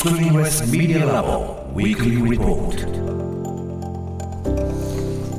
Screenless Media Lab Weekly Report.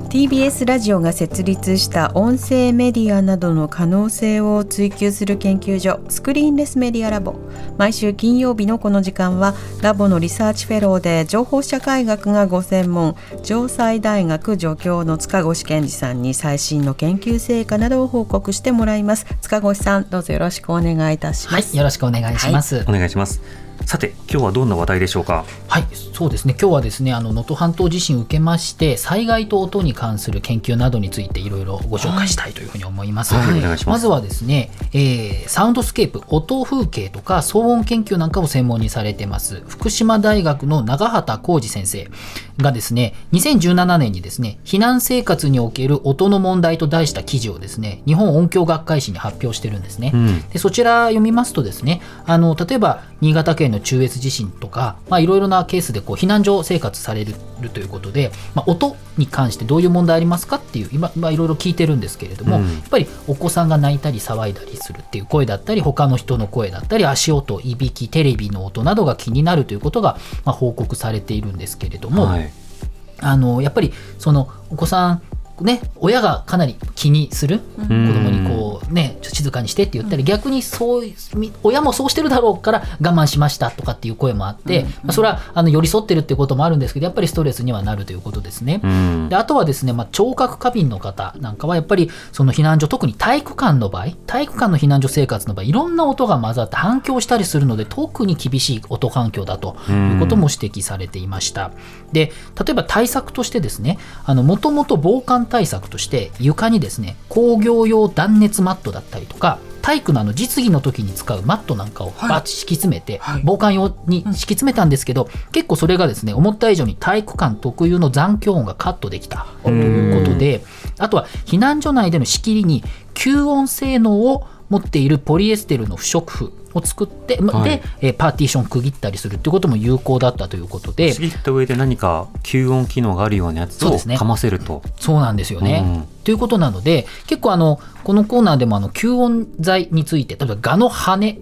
TBS ラジオが設立した音声メディアなどの可能性を追求する研究所スクリーンレスメディアラボ毎週金曜日のこの時間はラボのリサーチフェローで情報社会学がご専門城西大学助教の塚越健司さんに最新の研究成果などを報告してもらいます。塚越さんどうぞよろしくお願いいたします、はい、よろしくお願いします、はい、お願いしますさて今日はどんな話題でしょうか？はいそうですね。今日はですねあの能登半島地震を受けまして災害と音に関する研究などについていろいろご紹介したいというふうに思います、はいはい、まずはですね、えー、サウンドスケープ音風景とか騒音研究なんかを専門にされてます。福島大学の永幡幸司先生がですね2017年にですね避難生活における音の問題と題した記事をですね日本音響学会誌に発表してるんですね、うん、でそちら読みますとですねあの例えば新潟県の中越地震とか、まあ、いろいろなケースでこう避難所生活されるということで、まあ、音に関してどういう問題ありますかっていう今、まあ、いろいろ聞いてるんですけれども、うん、やっぱりお子さんが泣いたり騒いだりするっていう声だったり他の人の声だったり足音いびきテレビの音などが気になるということが、まあ、報告されているんですけれども、はい、あのやっぱりそのお子さんね、親がかなり気にする。子供にこうね静かにしてって言ったり逆にそう親もそうしてるだろうから我慢しましたとかっていう声もあって、まあ、それはあの寄り添ってるっていうこともあるんですけどやっぱりストレスにはなるということですね。であとはですね、まあ、聴覚過敏の方なんかはやっぱりその避難所特に体育館の場合体育館の避難所生活の場合いろんな音が混ざって反響したりするので特に厳しい音環境だということも指摘されていました。で例えば対策としてですねもともと防寒対策として床にですね工業用断熱マットだったりとか体育のあの実技の時に使うマットなんかをバッチ敷き詰めて、防寒用に敷き詰めたんですけど、結構それがですね思った以上に体育館特有の残響音がカットできた。ということであとは避難所内での仕切りに吸音性能を持っているポリエステルの不織布を作って、はい、で、えパーティション区切ったりするっていうことも有効だったということで区切った上で何か吸音機能があるようなやつをかませると。そうなんですよね、うん。ということなので結構あのこのコーナーでもあの吸音材について例えばガの羽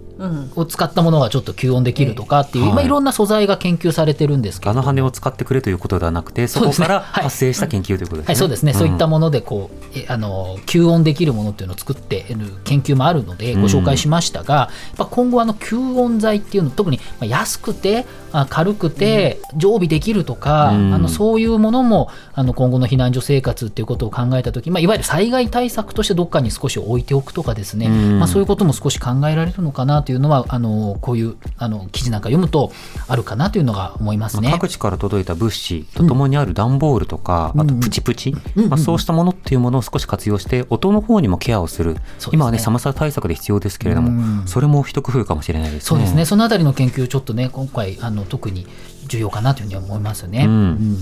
を使ったものがちょっと吸音できるとかっていう、うん、まあ、いろんな素材が研究されてるんですけど。ガの羽を使ってくれということではなくてそこから発生した研究ということですね。はい、そうですね、そういったものでこうあの吸音できるものっていうのを作っている研究もあるのでご紹介しましたが、うん、今後あの吸音材っていうの特に安くて軽くて常備できるとか、あのそういうものもあの今後の避難所生活っていうことを考えた時、まあ、いわゆる災害対策としてどっかに少し置いておくとかですね、まあ、そういうことも少し考えられるのかなというのはあのこういうあの記事なんか読むとあるかなというのが思いますね。各地から届いた物資とともにある段ボールとか、あとプチプチ、まあ、そうしたものっていうものを少し活用して音の方にもケアをする、今はね寒さ対策で必要ですけれども、それも一工夫かもしれないですね。そうですね。そのあたりの研究ちょっとね今回あのの特に重要かなというふうに思いますね。うん、うん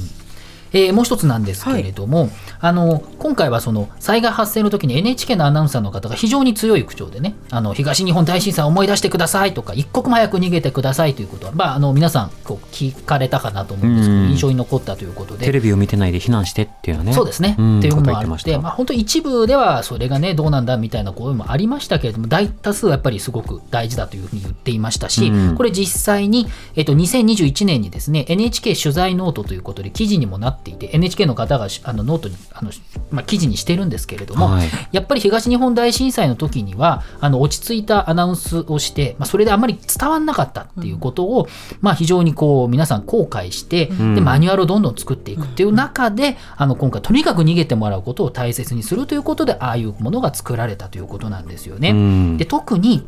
えー、もう一つなんですけれども、はい、あの今回はその災害発生の時に NHK のアナウンサーの方が非常に強い口調でねあの東日本大震災を思い出してくださいとか一刻も早く逃げてくださいということは、まあ、あの皆さんこう聞かれたかなと思うんですけど、印象に残ったということで。テレビを見てないで避難してっていうのね。そうですね、っていうのもあって、まあ、本当一部ではそれがねどうなんだみたいな声もありましたけれども大多数はやっぱりすごく大事だというふうに言っていましたし、これ実際に、えっと、2021年にですね NHK 取材ノートということで記事にもなっていて NHK の方があのノートにあの、まあ、記事にしてるんですけれども、はい、やっぱり東日本大震災の時にはあの落ち着いたアナウンスをして、まあ、それであまり伝わらなかったっていうことを、うん、まあ、非常にこう皆さん後悔して、うん、でマニュアルをどんどん作っていくっていう中で、あの今回とにかく逃げてもらうことを大切にするということでああいうものが作られたということなんですよね。うん、で特に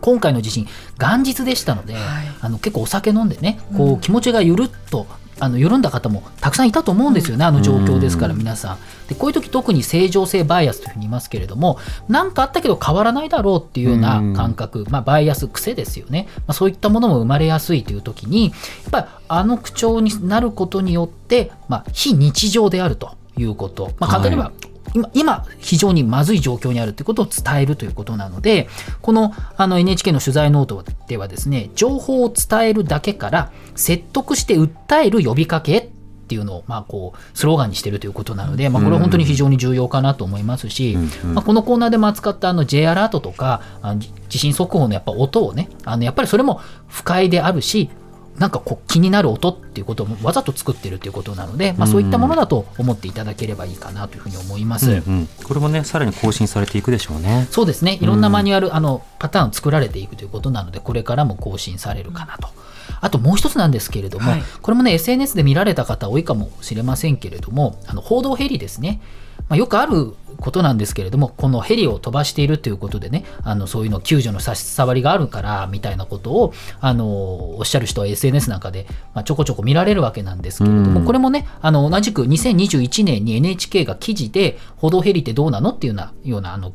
今回の地震元日でしたので、はい、あの結構お酒飲んでねこう気持ちがゆるっとあの緩んだ方もたくさんいたと思うんですよね、あの状況ですから皆さん。でこういう時特に正常性バイアスというふうに言いますけれども何かあったけど変わらないだろうっていうような感覚、まあ、バイアス癖ですよね、まあ、そういったものも生まれやすいという時にやっぱりあの口調になることによって、まあ、非日常であるということ、まあ、簡単に言えば、はい今、今非常にまずい状況にあるということを伝えるということなので、このあの NHK の取材ノートではですね、情報を伝えるだけから説得して訴える呼びかけっていうのを、まあ、こうスローガンにしているということなので、まあ、これは本当に非常に重要かなと思いますし、まあ、このコーナーでも扱ったあの J アラートとかあの地震速報のやっぱ音をねあのやっぱりそれも不快であるしなんかこう気になる音っていうこともわざと作ってるっていうことなので、まあ、そういったものだと思っていただければいいかなというふうに思います、うんうん、これもねさらに更新されていくでしょうね。そうですね。いろんなマニュアル、あのパターン作られていくということなのでこれからも更新されるかなと。あともう一つなんですけれども、はい、これもね SNS で見られた方多いかもしれませんけれどもあの報道ヘリですね、まあ、よくあることなんですけれどもこのヘリを飛ばしているということでねあのそういうの救助の差し障りがあるからみたいなことをあのおっしゃる人は SNS なんかで、まあ、ちょこちょこ見られるわけなんですけれども、これもねあの同じく2021年に NHK が記事で報道ヘリってどうなのっていうようなようなあの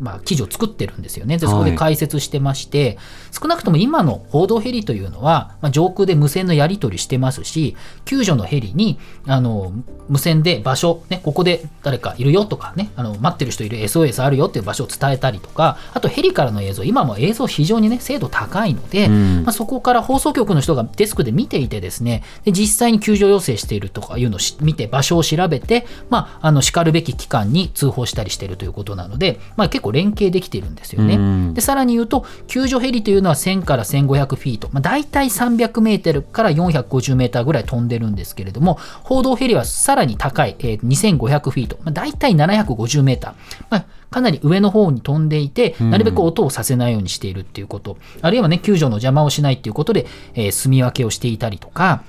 まあ、記事を作ってるんですよね。で、そこで解説してまして、はい、少なくとも今の報道ヘリというのは、まあ、上空で無線のやり取りしてますし、救助のヘリに、あの、無線で場所、ね、ここで誰かいるよとかね、あの、待ってる人いる SOS あるよっていう場所を伝えたりとか、あとヘリからの映像、今も映像非常にね、精度高いので、うん、まあ、そこから放送局の人がデスクで見ていてですね、で実際に救助要請しているとかいうのを見て、場所を調べて、まあ、あの、叱るべき機関に通報したりしているということなので、まあ、結構連携できているんですよね。でさらに言うと救助ヘリというのは1000から1500フィート、まあ、大体300メートルから450メーターぐらい飛んでるんですけれども報道ヘリはさらに高い、えー、2500フィート、まあ、大体750メーター、まあかなり上の方に飛んでいて、なるべく音をさせないようにしているっていうこと、あるいはね、救助の邪魔をしないっていうことで、えー、住み分けをしていたりとか、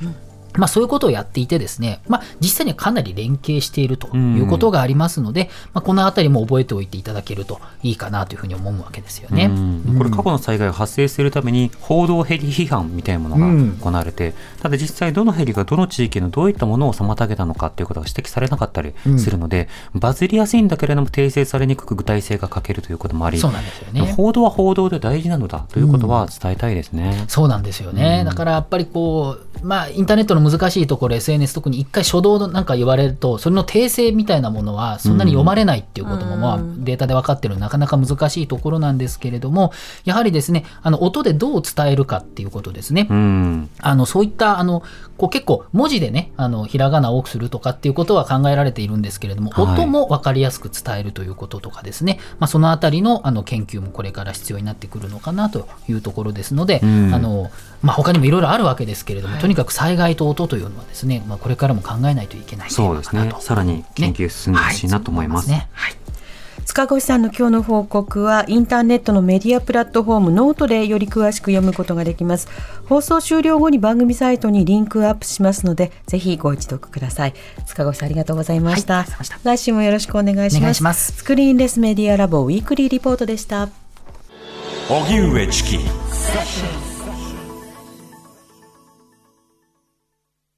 まあ、そういうことをやっていてですね、まあ、実際にはかなり連携しているということがありますので、まあ、このあたりも覚えておいていただけるといいかなというふうに思うわけですよね。これ過去の災害が発生するために報道ヘリ批判みたいなものが行われて、ただ実際どのヘリがどの地域のどういったものを妨げたのかということが指摘されなかったりするので、バズりやすいんだけれども訂正されにくく具体性が欠けるということもありそうなんですよ、ね、報道は報道で大事なのだということは伝えたいですね。うん、そうなんですよね、だからやっぱりこう、まあ、インターネットの難しいところ SNS 特に一回初動なんか言われるとそれの訂正みたいなものはそんなに読まれないっていうことも、まあ、データで分かってるなかなか難しいところなんですけれどもやはりですねあの音でどう伝えるかっていうことですね。あのそういったあのこう結構文字でねあのひらがなを多くするとかっていうことは考えられているんですけれども、はい、音も分かりやすく伝えるということとかですね、まあ、そのあたりのあの研究もこれから必要になってくるのかなというところですので、あのまあ、他にもいろいろあるわけですけれども、はい、とにかく災害と音というのはですね、まあ、これからも考えないといけないそうですね。さらに研究進んでほしいなと思います。ね。はい。塚越さんの今日の報告はインターネットのメディアプラットフォームノートでより詳しく読むことができます。放送終了後に番組サイトにリンクアップしますのでぜひご一読ください。塚越さんありがとうございました、はい、来週もよろしくお願いします。 Screenless Media Lab Weekly Report でした。荻上チキ